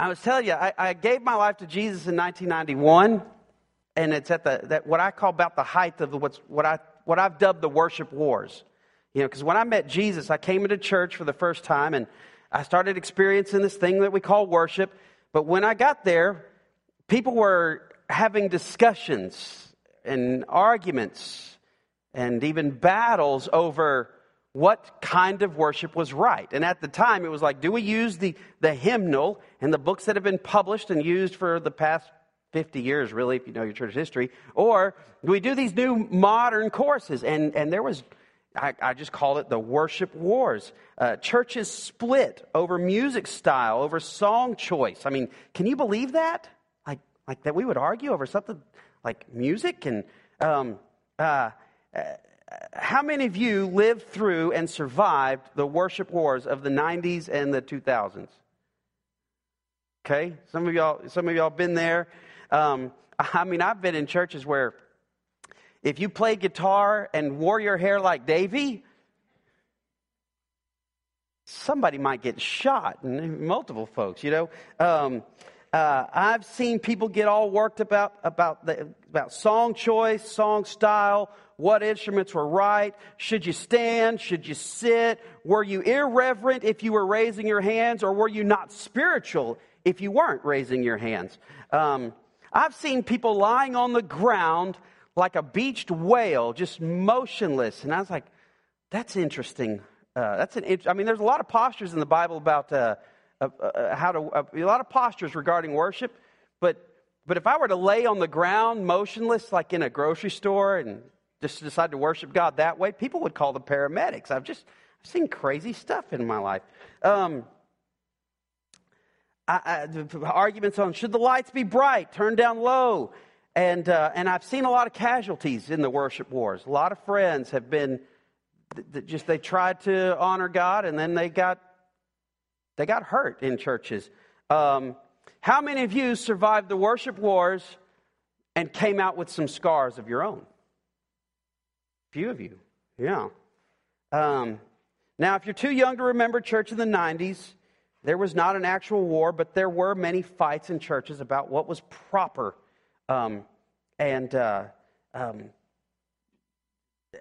I was telling you, I, I gave my life to Jesus in 1991, and it's at the that what I call about the height of what's what I what I've dubbed the worship wars. You know, because when I met Jesus, I came into church for the first time, and I started experiencing this thing that we call worship. But when I got there, people were having discussions and arguments and even battles over what kind of worship was right. And at the time, it was like, do we use the, the hymnal and the books that have been published and used for the past 50 years, really, if you know your church history, or do we do these new modern choruses? And, and there was, I, I just called it the worship wars. Uh, churches split over music style, over song choice. I mean, can you believe that? Like, like that we would argue over something like music and um, uh, uh how many of you lived through and survived the worship wars of the 90s and the 2000s? Okay, some of y'all, some of y'all been there. Um, I mean, I've been in churches where if you played guitar and wore your hair like Davy, somebody might get shot, and multiple folks, you know. Um, uh, I've seen people get all worked about about the, about song choice, song style, what instruments were right. Should you stand? Should you sit? Were you irreverent if you were raising your hands, or were you not spiritual if you weren't raising your hands? Um, I've seen people lying on the ground like a beached whale, just motionless, and I was like, "That's interesting." Uh, that's an. I mean, there's a lot of postures in the Bible about uh, uh, uh how to uh, a lot of postures regarding worship, but but if I were to lay on the ground motionless, like in a grocery store, and just decide to worship God that way, people would call the paramedics. I've just I've seen crazy stuff in my life. Um, I, I, arguments on should the lights be bright, turn down low, and uh, and I've seen a lot of casualties in the worship wars. A lot of friends have been just they tried to honor God and then they got they got hurt in churches. Um, how many of you survived the worship wars and came out with some scars of your own? few of you, yeah. Um, now, if you're too young to remember church in the 90s, there was not an actual war, but there were many fights in churches about what was proper. Um, and, uh, um,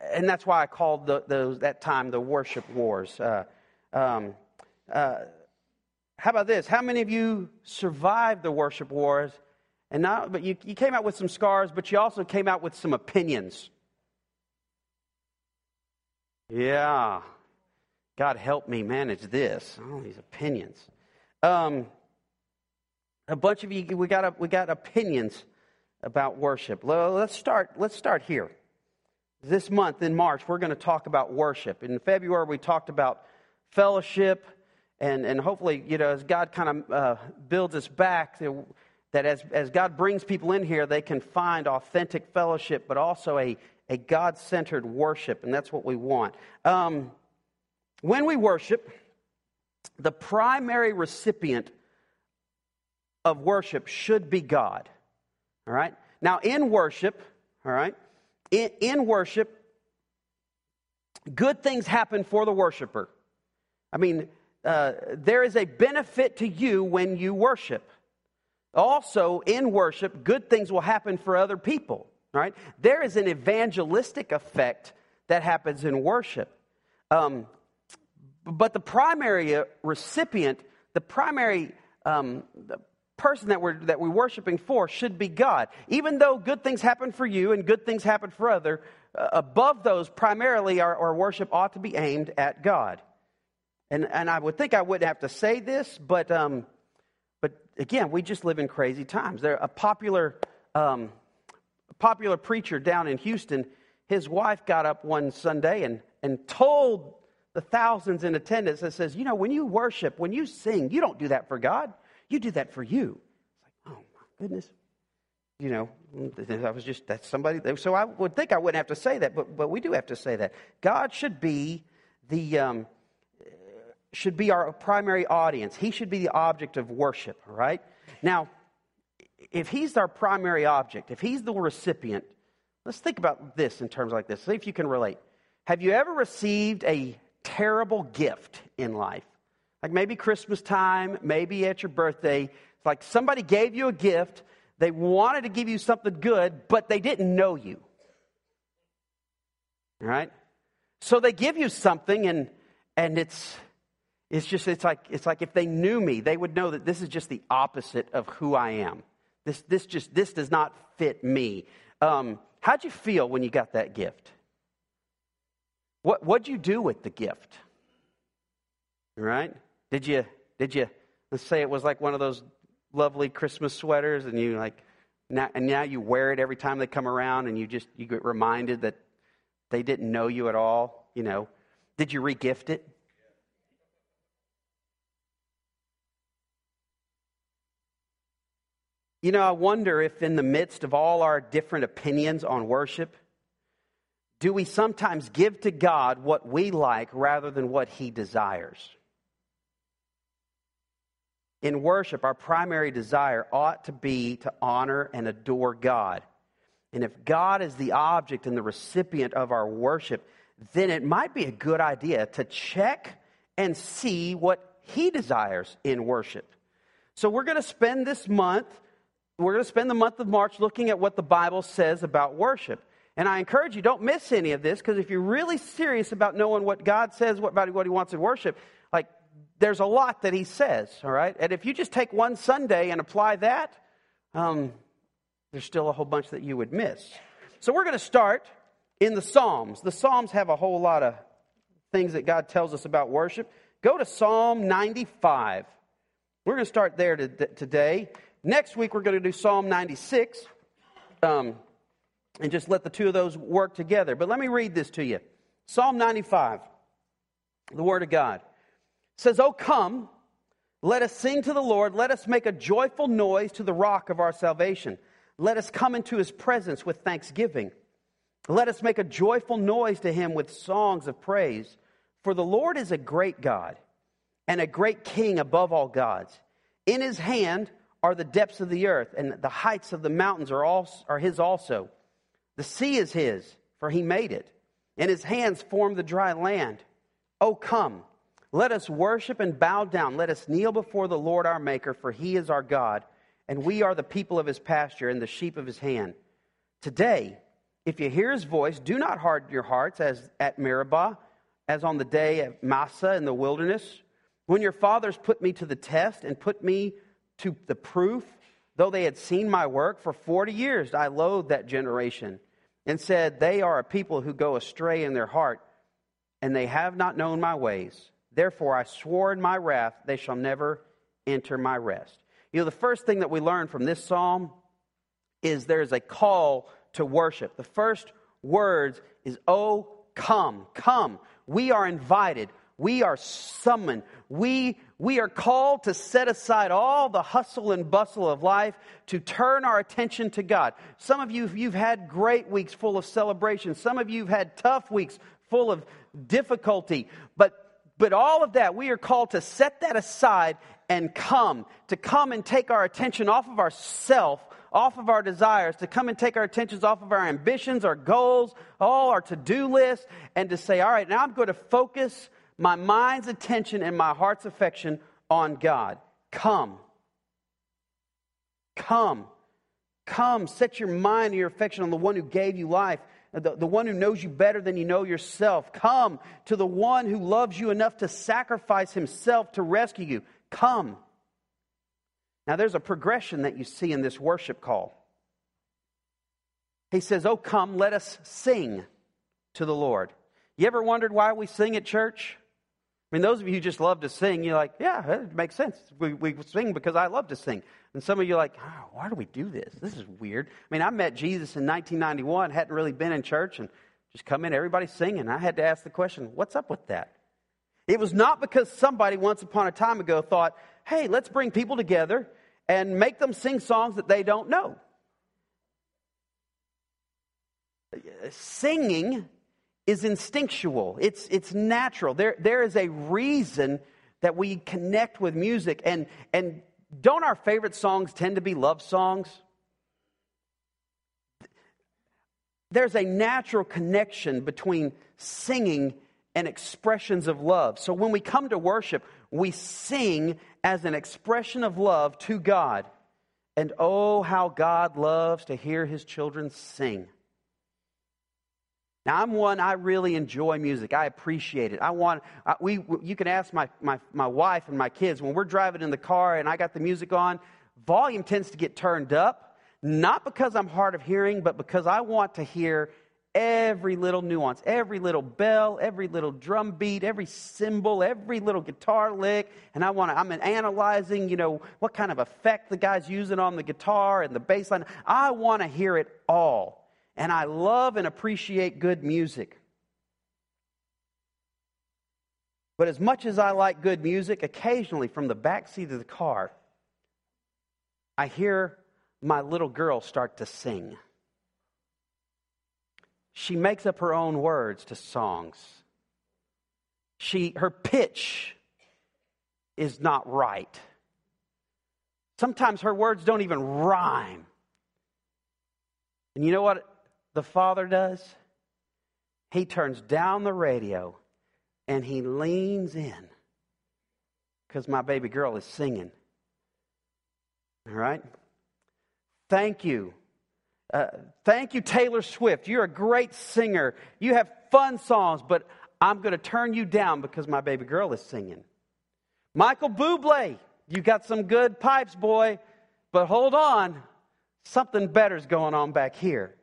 and that's why I called the, those, that time the worship wars. Uh, um, uh, how about this? How many of you survived the worship wars? And not, but you, you came out with some scars, but you also came out with some opinions. Yeah. God help me manage this. All these opinions. Um, a bunch of you, we got, we got opinions about worship. Let's start, let's start here. This month in March, we're going to talk about worship. In February, we talked about fellowship, and, and hopefully, you know, as God kind of uh, builds us back, that as, as God brings people in here, they can find authentic fellowship, but also a, a God centered worship, and that's what we want. Um, when we worship, the primary recipient of worship should be God. All right? Now, in worship, all right, in, in worship, good things happen for the worshiper. I mean, uh, there is a benefit to you when you worship. Also, in worship, good things will happen for other people. Right? There is an evangelistic effect that happens in worship. Um, but the primary uh, recipient, the primary um, the person that we're, that we're worshiping for should be God. Even though good things happen for you and good things happen for other, uh, above those, primarily our, our worship ought to be aimed at God. And, and I would think I wouldn't have to say this, but, um, but again, we just live in crazy times. There, a popular um, popular preacher down in Houston, his wife got up one Sunday and, and told the thousands in attendance that says, you know, when you worship, when you sing, you don't do that for God. You do that for you. It's like, oh my goodness. You know, I was just, that's somebody. So I would think I wouldn't have to say that, but, but we do have to say that. God should be the, um, should be our primary audience. He should be the object of worship, right? Now, if he's our primary object, if he's the recipient, let's think about this in terms like this. See if you can relate. Have you ever received a terrible gift in life? Like maybe Christmas time, maybe at your birthday. It's like somebody gave you a gift. They wanted to give you something good, but they didn't know you. All right? So they give you something and and it's it's just it's like it's like if they knew me, they would know that this is just the opposite of who I am. This this just this does not fit me. Um, how'd you feel when you got that gift? What what'd you do with the gift? Right? Did you did you let's say it was like one of those lovely Christmas sweaters and you like now, and now you wear it every time they come around and you just you get reminded that they didn't know you at all, you know. Did you regift it? You know, I wonder if in the midst of all our different opinions on worship, do we sometimes give to God what we like rather than what He desires? In worship, our primary desire ought to be to honor and adore God. And if God is the object and the recipient of our worship, then it might be a good idea to check and see what He desires in worship. So we're going to spend this month, we're going to spend the month of March looking at what the Bible says about worship. And I encourage you, don't miss any of this, because if you're really serious about knowing what God says about what He wants in worship, like there's a lot that He says, all right? And if you just take one Sunday and apply that, um, there's still a whole bunch that you would miss. So we're going to start in the Psalms. The Psalms have a whole lot of things that God tells us about worship. Go to Psalm 95. We're going to start there today. Next week, we're going to do Psalm 96 um, and just let the two of those work together. But let me read this to you Psalm 95, the Word of God says, Oh, come, let us sing to the Lord, let us make a joyful noise to the rock of our salvation. Let us come into his presence with thanksgiving. Let us make a joyful noise to him with songs of praise. For the Lord is a great God and a great king above all gods. In his hand are the depths of the earth, and the heights of the mountains are, all, are his also. The sea is his, for he made it, and his hands formed the dry land. Oh, come, let us worship and bow down. Let us kneel before the Lord our Maker, for he is our God, and we are the people of his pasture and the sheep of his hand. Today, if you hear his voice, do not harden your hearts as at Meribah, as on the day of Massah in the wilderness, when your fathers put me to the test and put me to the proof, though they had seen my work for 40 years, I loathed that generation and said, They are a people who go astray in their heart, and they have not known my ways. Therefore, I swore in my wrath, they shall never enter my rest. You know, the first thing that we learn from this psalm is there's a call to worship. The first words is, Oh, come, come. We are invited. We are summoned. We, we are called to set aside all the hustle and bustle of life to turn our attention to God. Some of you, you've had great weeks full of celebration. Some of you have had tough weeks full of difficulty. But, but all of that, we are called to set that aside and come, to come and take our attention off of ourself off of our desires, to come and take our attentions off of our ambitions, our goals, all our to do list, and to say, all right, now I'm going to focus my mind's attention and my heart's affection on God. Come. Come. Come. Set your mind and your affection on the one who gave you life. The, the one who knows you better than you know yourself. Come to the one who loves you enough to sacrifice himself to rescue you. Come. Now, there's a progression that you see in this worship call. He says, Oh, come, let us sing to the Lord. You ever wondered why we sing at church? I mean, those of you who just love to sing, you're like, yeah, it makes sense. We, we sing because I love to sing. And some of you are like, oh, why do we do this? This is weird. I mean, I met Jesus in 1991, hadn't really been in church, and just come in, everybody's singing. I had to ask the question, what's up with that? It was not because somebody once upon a time ago thought, hey, let's bring people together and make them sing songs that they don't know. Singing is instinctual, it's, it's natural. There, there is a reason that we connect with music. And, and don't our favorite songs tend to be love songs? There's a natural connection between singing and expressions of love. So when we come to worship, we sing as an expression of love to God. And oh, how God loves to hear his children sing. Now, I'm one, I really enjoy music. I appreciate it. I want, I, we, you can ask my, my, my wife and my kids when we're driving in the car and I got the music on, volume tends to get turned up, not because I'm hard of hearing, but because I want to hear every little nuance, every little bell, every little drum beat, every cymbal, every little guitar lick. And I want to, I'm analyzing, you know, what kind of effect the guy's using on the guitar and the bass line. I want to hear it all and I love and appreciate good music. But as much as I like good music, occasionally from the back seat of the car, I hear my little girl start to sing. She makes up her own words to songs. She, her pitch is not right. Sometimes her words don't even rhyme. And you know what the father does? He turns down the radio and he leans in because my baby girl is singing. All right? Thank you. Uh, thank you, Taylor Swift. You're a great singer. You have fun songs, but I'm going to turn you down because my baby girl is singing. Michael Bublé, you got some good pipes, boy, but hold on. Something better's going on back here.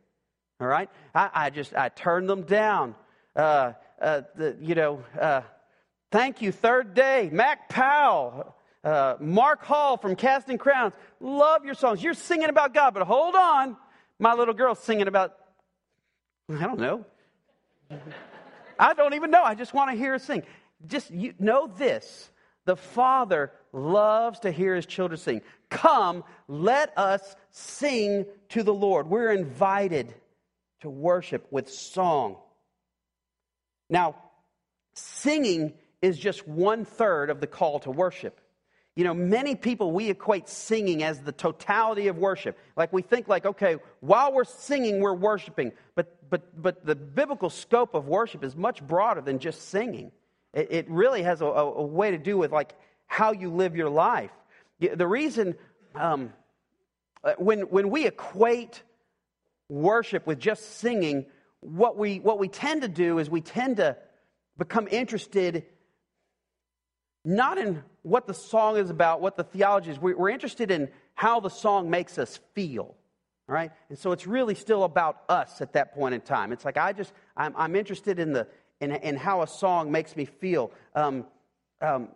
All right? I, I just, I turned them down. Uh, uh, the, you know, uh, thank you, Third Day. Mac Powell, uh, Mark Hall from Casting Crowns. Love your songs. You're singing about God, but hold on. My little girl's singing about, I don't know. I don't even know. I just want to hear her sing. Just you know this the Father loves to hear his children sing. Come, let us sing to the Lord. We're invited to worship with song. Now, singing is just one third of the call to worship. You know, many people, we equate singing as the totality of worship. Like we think like, okay, while we're singing, we're worshiping. But, but, but the biblical scope of worship is much broader than just singing. It, it really has a, a, way to do with like how you live your life. The reason um, uh, when, when we equate worship with just singing, what we, what we tend to do is we tend to become interested not in what the song is about, what the theology is. We're interested in how the song makes us feel. right? And so it's really still about us at that point in time. It's like I just, I'm, I'm interested in, the, in, in how a song makes me feel. Um, um,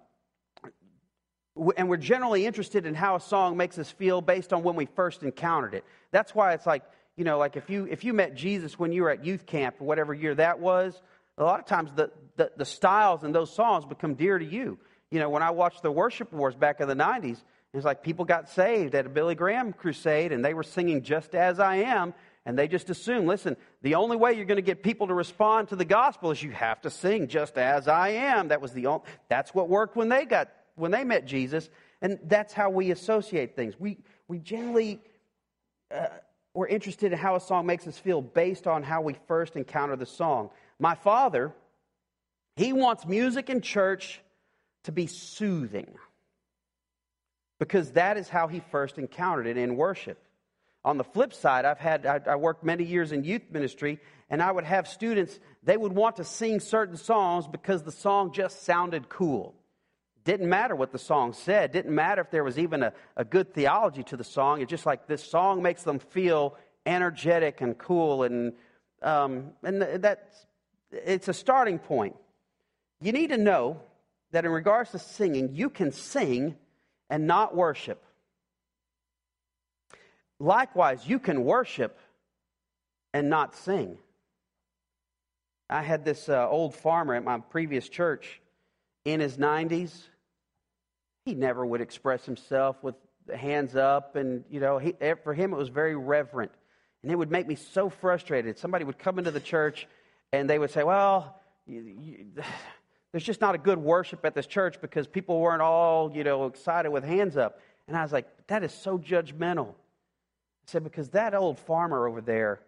and we're generally interested in how a song makes us feel based on when we first encountered it. That's why it's like you know, like if you if you met Jesus when you were at youth camp or whatever year that was, a lot of times the, the, the styles and those songs become dear to you. You know, when I watched the worship wars back in the 90s, it's like people got saved at a Billy Graham crusade and they were singing Just As I Am, and they just assumed, listen, the only way you're going to get people to respond to the gospel is you have to sing Just As I Am. That was the only, that's what worked when they got, when they met Jesus. And that's how we associate things. We, we generally, uh, we're interested in how a song makes us feel based on how we first encounter the song. My father, he wants music in church to be soothing because that is how he first encountered it in worship. On the flip side, I've had I, I worked many years in youth ministry, and I would have students they would want to sing certain songs because the song just sounded cool. Didn't matter what the song said. Didn't matter if there was even a, a good theology to the song. It's just like this song makes them feel energetic and cool, and um, and that's it's a starting point. You need to know that in regards to singing, you can sing and not worship. Likewise, you can worship and not sing. I had this uh, old farmer at my previous church in his 90s. He never would express himself with hands up, and, you know, he, eh, for him it was very reverent. And it would make me so frustrated. Somebody would come into the church and they would say, Well, you, you, there's just not a good worship at this church because people weren't all, you know, excited with hands up. And I was like, That is so judgmental. I said, Because that old farmer over there,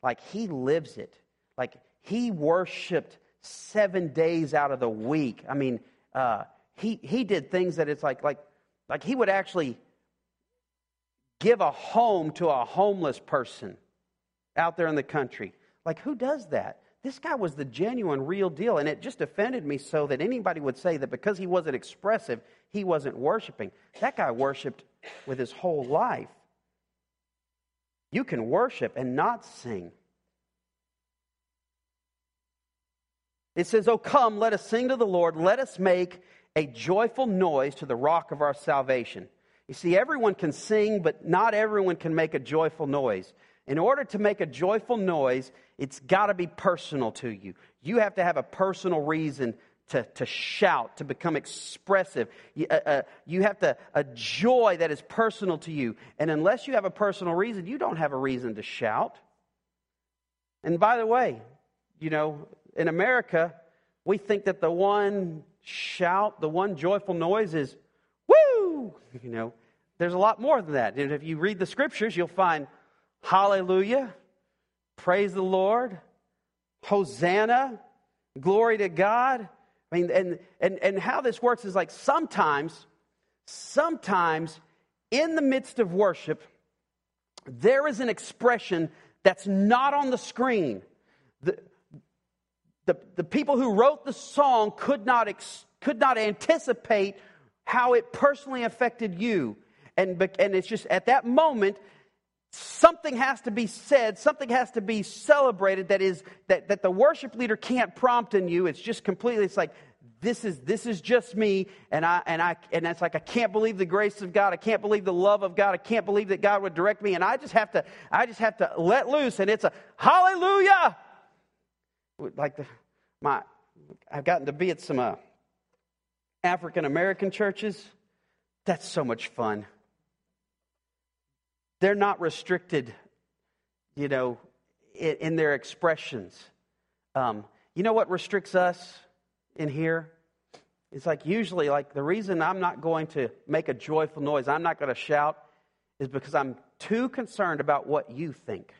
like, he lives it. Like, he worshiped seven days out of the week. I mean, uh, he, he did things that it's like, like, like he would actually give a home to a homeless person out there in the country. Like, who does that? This guy was the genuine, real deal. And it just offended me so that anybody would say that because he wasn't expressive, he wasn't worshiping. That guy worshiped with his whole life. You can worship and not sing. It says, Oh, come, let us sing to the Lord. Let us make a joyful noise to the rock of our salvation. You see, everyone can sing, but not everyone can make a joyful noise. In order to make a joyful noise, it's got to be personal to you. You have to have a personal reason to, to shout, to become expressive. You, uh, uh, you have to, a joy that is personal to you. And unless you have a personal reason, you don't have a reason to shout. And by the way, you know, in America, we think that the one shout, the one joyful noise is woo! You know, there's a lot more than that. And if you read the scriptures, you'll find hallelujah, praise the Lord, hosanna, glory to God. I mean, and, and, and how this works is like sometimes, sometimes in the midst of worship, there is an expression that's not on the screen. The, the, people who wrote the song could not, ex, could not anticipate how it personally affected you. And, and it's just at that moment, something has to be said, something has to be celebrated that is that, that the worship leader can't prompt in you. It's just completely, it's like, this is this is just me and i and i and it's like i can't believe the grace of god. I can't believe the love of god. I can't believe that god would direct me. And i just have to i just have to let loose. And it's a hallelujah like the, my, I've gotten to be at some uh, African American churches. That's so much fun. They're not restricted, you know, in, in their expressions. Um, you know what restricts us in here? It's like usually, like the reason I'm not going to make a joyful noise, I'm not going to shout, is because I'm too concerned about what you think.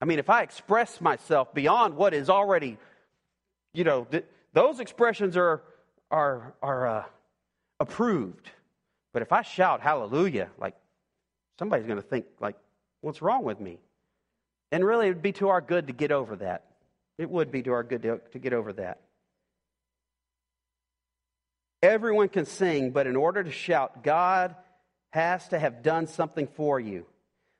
I mean, if I express myself beyond what is already, you know, th- those expressions are are are uh, approved. But if I shout hallelujah, like somebody's going to think like, what's wrong with me? And really, it would be to our good to get over that. It would be to our good to, to get over that. Everyone can sing, but in order to shout, God has to have done something for you.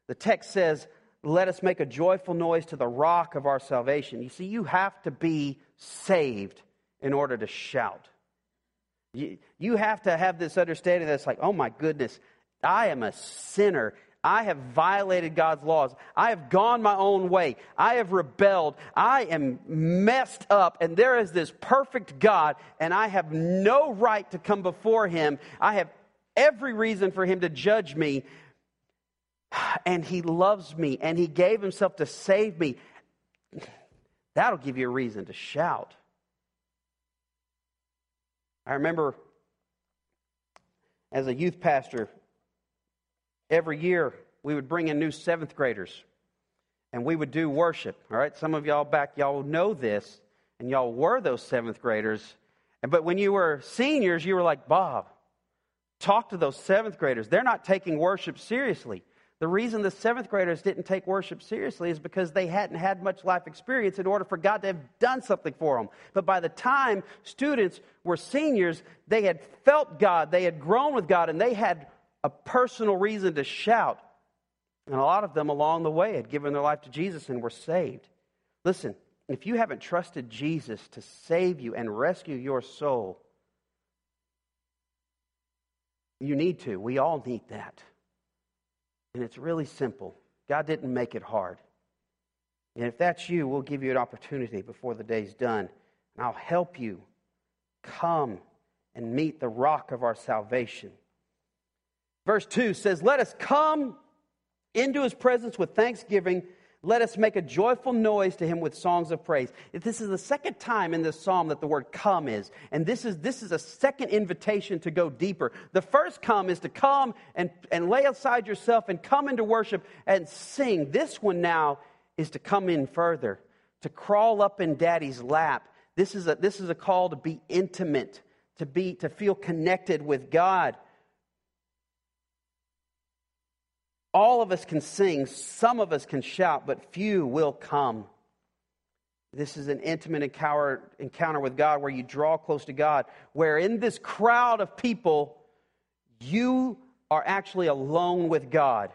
The text says, let us make a joyful noise to the rock of our salvation. You see, you have to be saved in order to shout. You, you have to have this understanding that's like, oh my goodness, I am a sinner. I have violated God's laws. I have gone my own way. I have rebelled. I am messed up. And there is this perfect God, and I have no right to come before Him. I have every reason for Him to judge me and he loves me and he gave himself to save me, that'll give you a reason to shout. I remember as a youth pastor, every year we would bring in new seventh graders and we would do worship. All right, some of y'all back, y'all know this, and y'all were those seventh graders. But when you were seniors, you were like, Bob, talk to those seventh graders. They're not taking worship seriously. The reason the seventh graders didn't take worship seriously is because they hadn't had much life experience in order for God to have done something for them. But by the time students were seniors, they had felt God, they had grown with God, and they had a personal reason to shout. And a lot of them along the way had given their life to Jesus and were saved. Listen, if you haven't trusted Jesus to save you and rescue your soul, you need to. We all need that. And it's really simple. God didn't make it hard. And if that's you, we'll give you an opportunity before the day's done. And I'll help you come and meet the rock of our salvation. Verse 2 says, Let us come into his presence with thanksgiving let us make a joyful noise to him with songs of praise. This is the second time in this psalm that the word come is. And this is, this is a second invitation to go deeper. The first come is to come and, and lay aside yourself and come into worship and sing. This one now is to come in further, to crawl up in daddy's lap. This is a, this is a call to be intimate, to, be, to feel connected with God. All of us can sing, some of us can shout, but few will come. This is an intimate encounter, with God where you draw close to God, where in this crowd of people, you are actually alone with God.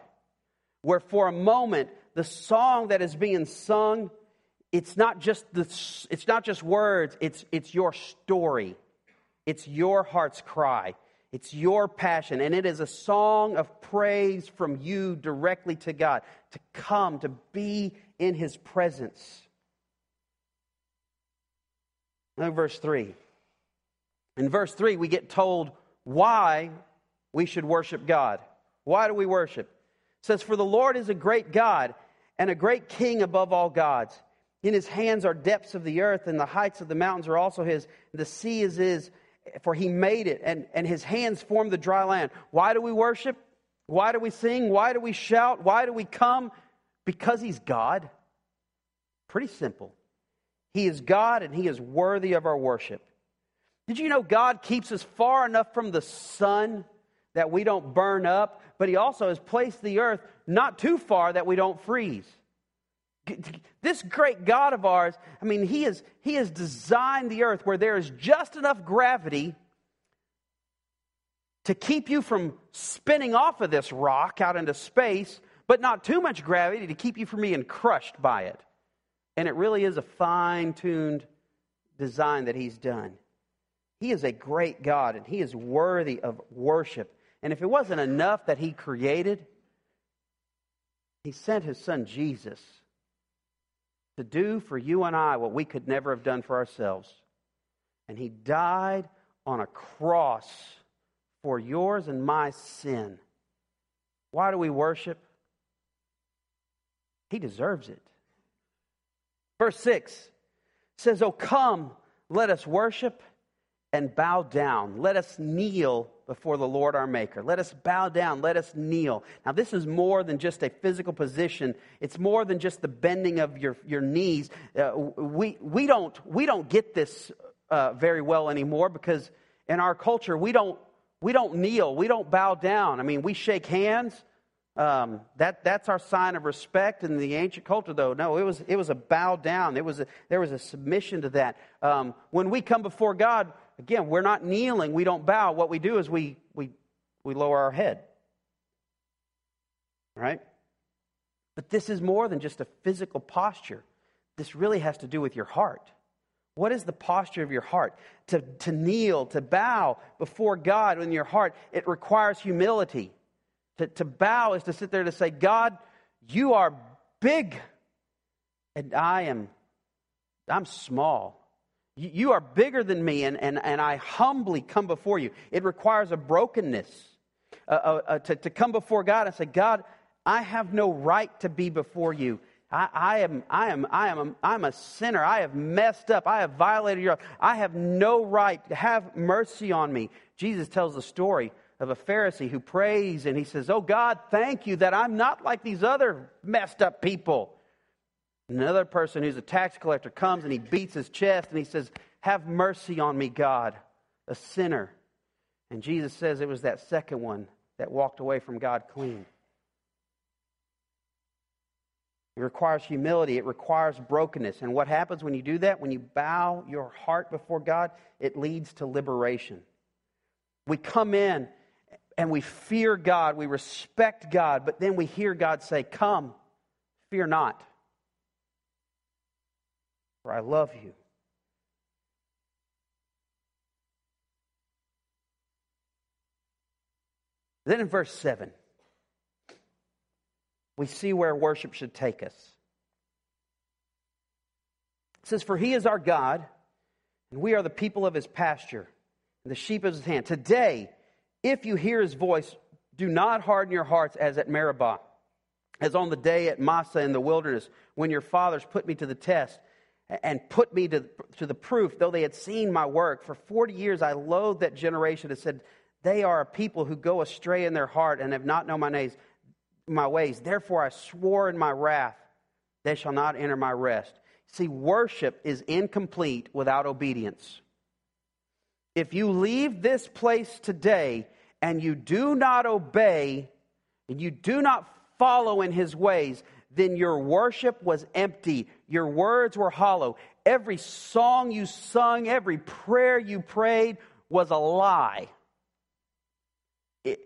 Where for a moment, the song that is being sung, it's not just, the, it's not just words, it's, it's your story. It's your heart's cry. It's your passion, and it is a song of praise from you directly to God to come, to be in His presence. Now, verse 3. In verse 3, we get told why we should worship God. Why do we worship? It says, For the Lord is a great God and a great King above all gods. In his hands are depths of the earth, and the heights of the mountains are also his. The sea is his, for he made it, and, and his hands formed the dry land. Why do we worship? Why do we sing? Why do we shout? Why do we come? Because he's God. Pretty simple. He is God and He is worthy of our worship. Did you know God keeps us far enough from the sun that we don't burn up, but He also has placed the earth not too far that we don't freeze? This great God of ours, I mean, He has, he has designed the earth where there is just enough gravity to keep you from spinning off of this rock out into space, but not too much gravity to keep you from being crushed by it. And it really is a fine tuned design that He's done. He is a great God and He is worthy of worship. And if it wasn't enough that He created, He sent His Son Jesus to do for you and I what we could never have done for ourselves. And He died on a cross for yours and my sin. Why do we worship? He deserves it. Verse 6 says, Oh, come, let us worship and bow down. Let us kneel before the Lord our Maker. Let us bow down. Let us kneel. Now, this is more than just a physical position, it's more than just the bending of your, your knees. Uh, we, we, don't, we don't get this uh, very well anymore because in our culture, we don't, we don't kneel, we don't bow down. I mean, we shake hands. Um, that, that's our sign of respect in the ancient culture, though. No, it was, it was a bow down. It was a, there was a submission to that. Um, when we come before God, again, we're not kneeling. We don't bow. What we do is we, we, we lower our head. Right? But this is more than just a physical posture. This really has to do with your heart. What is the posture of your heart? To, to kneel, to bow before God in your heart, it requires humility. To, to bow is to sit there to say, God, you are big and I am I'm small. You, are bigger than me, and, and, and I humbly come before you. It requires a brokenness uh, uh, uh, to, to come before God and say, God, I have no right to be before you. I, I, am, I, am, I am, a, I'm a sinner. I have messed up. I have violated your. I have no right. To have mercy on me. Jesus tells the story of a Pharisee who prays and he says, Oh God, thank you that I'm not like these other messed up people. Another person who's a tax collector comes and he beats his chest and he says, Have mercy on me, God, a sinner. And Jesus says it was that second one that walked away from God clean. It requires humility. It requires brokenness. And what happens when you do that? When you bow your heart before God, it leads to liberation. We come in and we fear God, we respect God, but then we hear God say, Come, fear not, for I love you. Then in verse 7, we see where worship should take us. It says, For he is our God, and we are the people of his pasture, and the sheep of his hand. Today, if you hear his voice, do not harden your hearts as at Meribah, as on the day at Massah in the wilderness, when your fathers put me to the test and put me to, to the proof, though they had seen my work. For 40 years I loathed that generation and said, They are a people who go astray in their heart and have not known my, names, my ways. Therefore I swore in my wrath, They shall not enter my rest. See, worship is incomplete without obedience. If you leave this place today and you do not obey and you do not follow in his ways, then your worship was empty. Your words were hollow. Every song you sung, every prayer you prayed was a lie. It,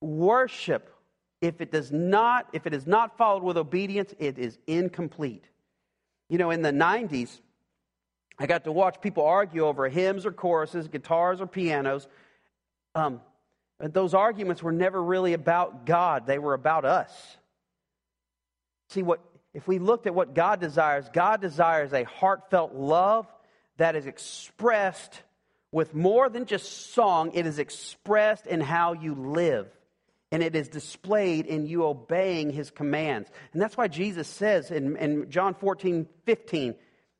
worship, if it does not, if it is not followed with obedience, it is incomplete. You know, in the 90s, I got to watch people argue over hymns or choruses, guitars or pianos. Um, those arguments were never really about God, they were about us. See, what, if we looked at what God desires, God desires a heartfelt love that is expressed with more than just song, it is expressed in how you live. And it is displayed in you obeying his commands. And that's why Jesus says in, in John 14, 15,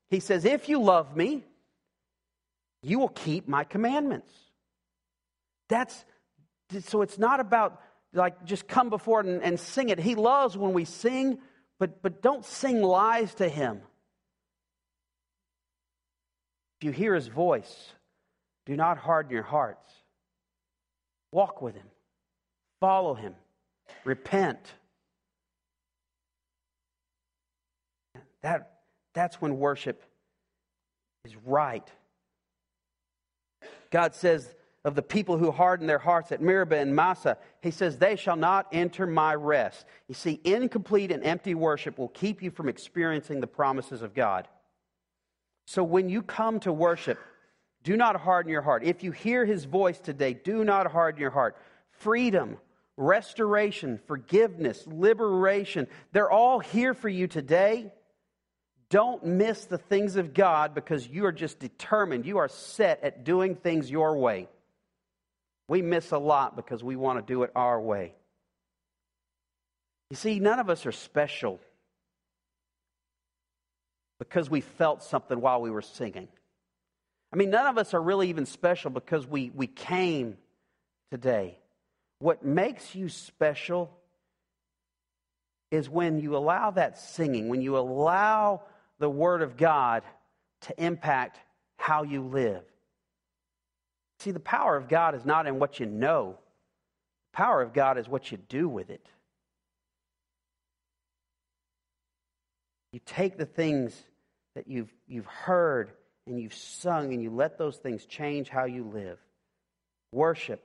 he says, If you love me, you will keep my commandments. That's so it's not about like just come before and, and sing it. He loves when we sing, but, but don't sing lies to him. If you hear his voice, do not harden your hearts. Walk with him, follow him, repent. That, that's when worship is right. God says of the people who harden their hearts at Meribah and Massah. he says, They shall not enter my rest. You see, incomplete and empty worship will keep you from experiencing the promises of God. So when you come to worship, do not harden your heart. If you hear his voice today, do not harden your heart. Freedom, restoration, forgiveness, liberation, they're all here for you today. Don't miss the things of God because you are just determined. You are set at doing things your way. We miss a lot because we want to do it our way. You see, none of us are special because we felt something while we were singing. I mean, none of us are really even special because we, we came today. What makes you special is when you allow that singing, when you allow the Word of God to impact how you live. See, the power of God is not in what you know, the power of God is what you do with it. You take the things that you've, you've heard and you've sung and you let those things change how you live. Worship,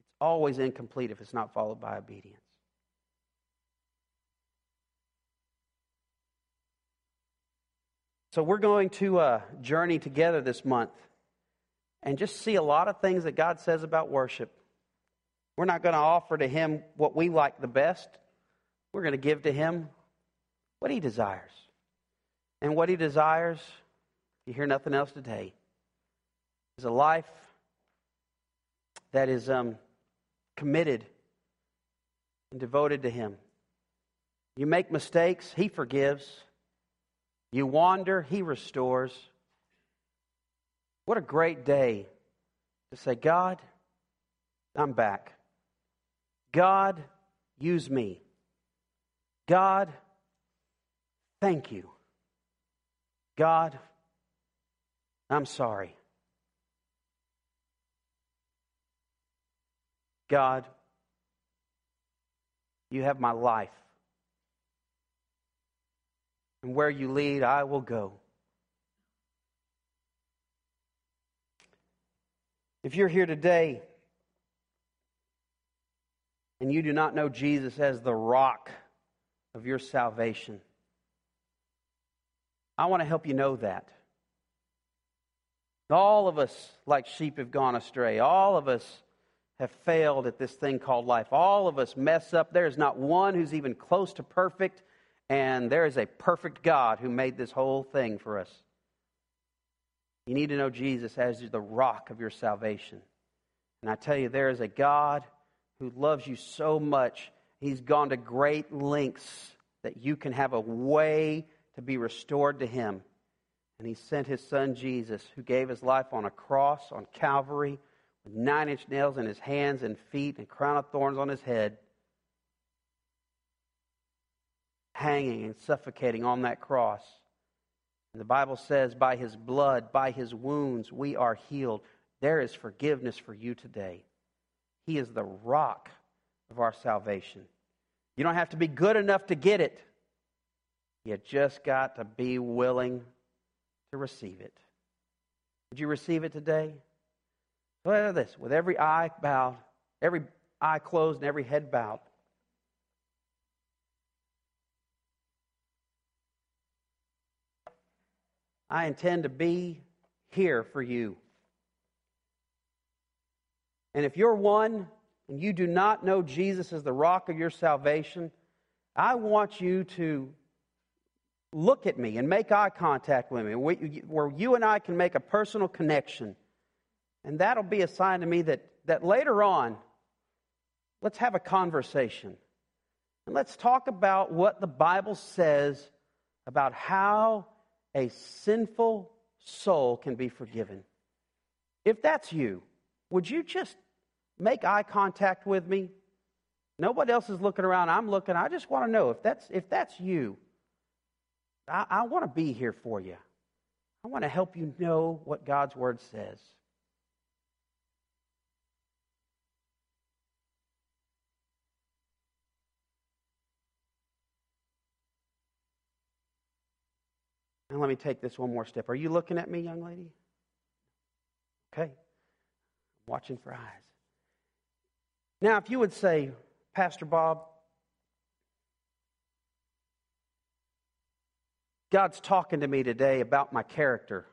it's always incomplete if it's not followed by obedience. So we're going to uh, journey together this month and just see a lot of things that God says about worship. We're not going to offer to Him what we like the best. We're going to give to Him what He desires. And what He desires, you hear nothing else today, is a life that is um, committed and devoted to Him. You make mistakes, He forgives. You wander, He restores. What a great day to say, God, I'm back. God, use me. God, thank you. God, I'm sorry. God, you have my life. And where you lead, I will go. If you're here today and you do not know Jesus as the rock of your salvation, I want to help you know that. All of us, like sheep, have gone astray. All of us have failed at this thing called life. All of us mess up. There is not one who's even close to perfect. And there is a perfect God who made this whole thing for us. You need to know Jesus as the rock of your salvation. And I tell you, there is a God who loves you so much, he's gone to great lengths that you can have a way to be restored to him. And he sent his son Jesus, who gave his life on a cross on Calvary with nine inch nails in his hands and feet and crown of thorns on his head hanging and suffocating on that cross And the Bible says, by his blood, by his wounds, we are healed. There is forgiveness for you today. He is the rock of our salvation. You don't have to be good enough to get it. You just got to be willing to receive it. Would you receive it today? Look at this with every eye bowed, every eye closed, and every head bowed. I intend to be here for you. And if you're one and you do not know Jesus as the rock of your salvation, I want you to look at me and make eye contact with me, where you and I can make a personal connection. And that'll be a sign to me that, that later on, let's have a conversation. And let's talk about what the Bible says about how a sinful soul can be forgiven. If that's you, would you just make eye contact with me? Nobody else is looking around. I'm looking. I just want to know if that's if that's you. I, I want to be here for you. I want to help you know what God's word says. And let me take this one more step. Are you looking at me, young lady? Okay. I'm watching for eyes. Now, if you would say, Pastor Bob, God's talking to me today about my character,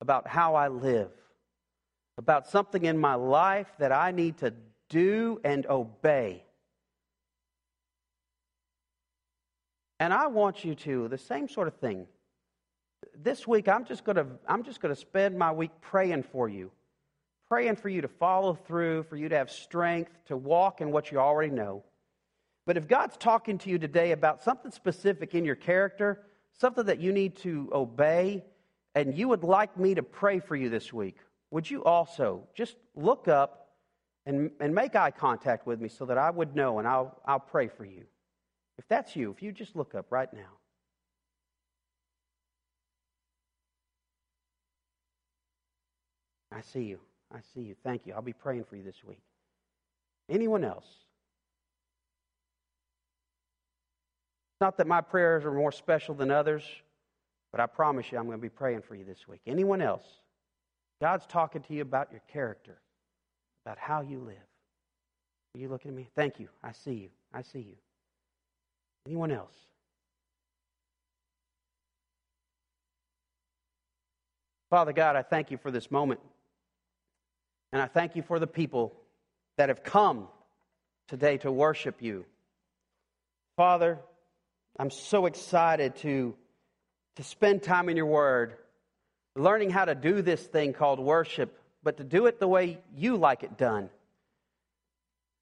about how I live, about something in my life that I need to do and obey. And I want you to, the same sort of thing this week I'm just going to I'm just to spend my week praying for you. Praying for you to follow through, for you to have strength to walk in what you already know. But if God's talking to you today about something specific in your character, something that you need to obey, and you would like me to pray for you this week, would you also just look up and, and make eye contact with me so that I would know and I'll, I'll pray for you? If that's you, if you just look up right now. I see you. I see you. Thank you. I'll be praying for you this week. Anyone else? Not that my prayers are more special than others, but I promise you I'm going to be praying for you this week. Anyone else? God's talking to you about your character, about how you live. Are you looking at me? Thank you. I see you. I see you. Anyone else? Father God, I thank you for this moment. And I thank you for the people that have come today to worship you. Father, I'm so excited to, to spend time in your word, learning how to do this thing called worship, but to do it the way you like it done.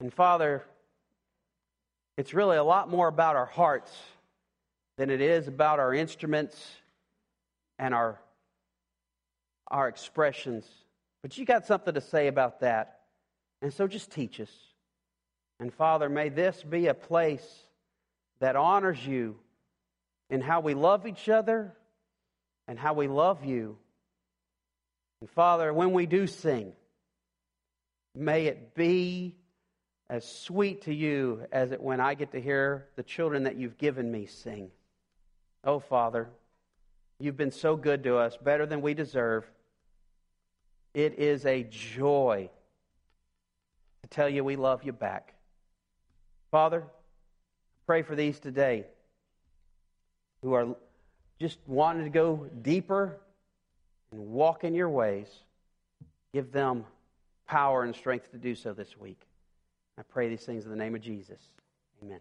And Father, it's really a lot more about our hearts than it is about our instruments and our, our expressions. But you got something to say about that. And so just teach us. And Father, may this be a place that honors you in how we love each other and how we love you. And Father, when we do sing, may it be as sweet to you as it when I get to hear the children that you've given me sing. Oh, Father, you've been so good to us, better than we deserve. It is a joy to tell you we love you back. Father, pray for these today who are just wanting to go deeper and walk in your ways. Give them power and strength to do so this week. I pray these things in the name of Jesus. Amen.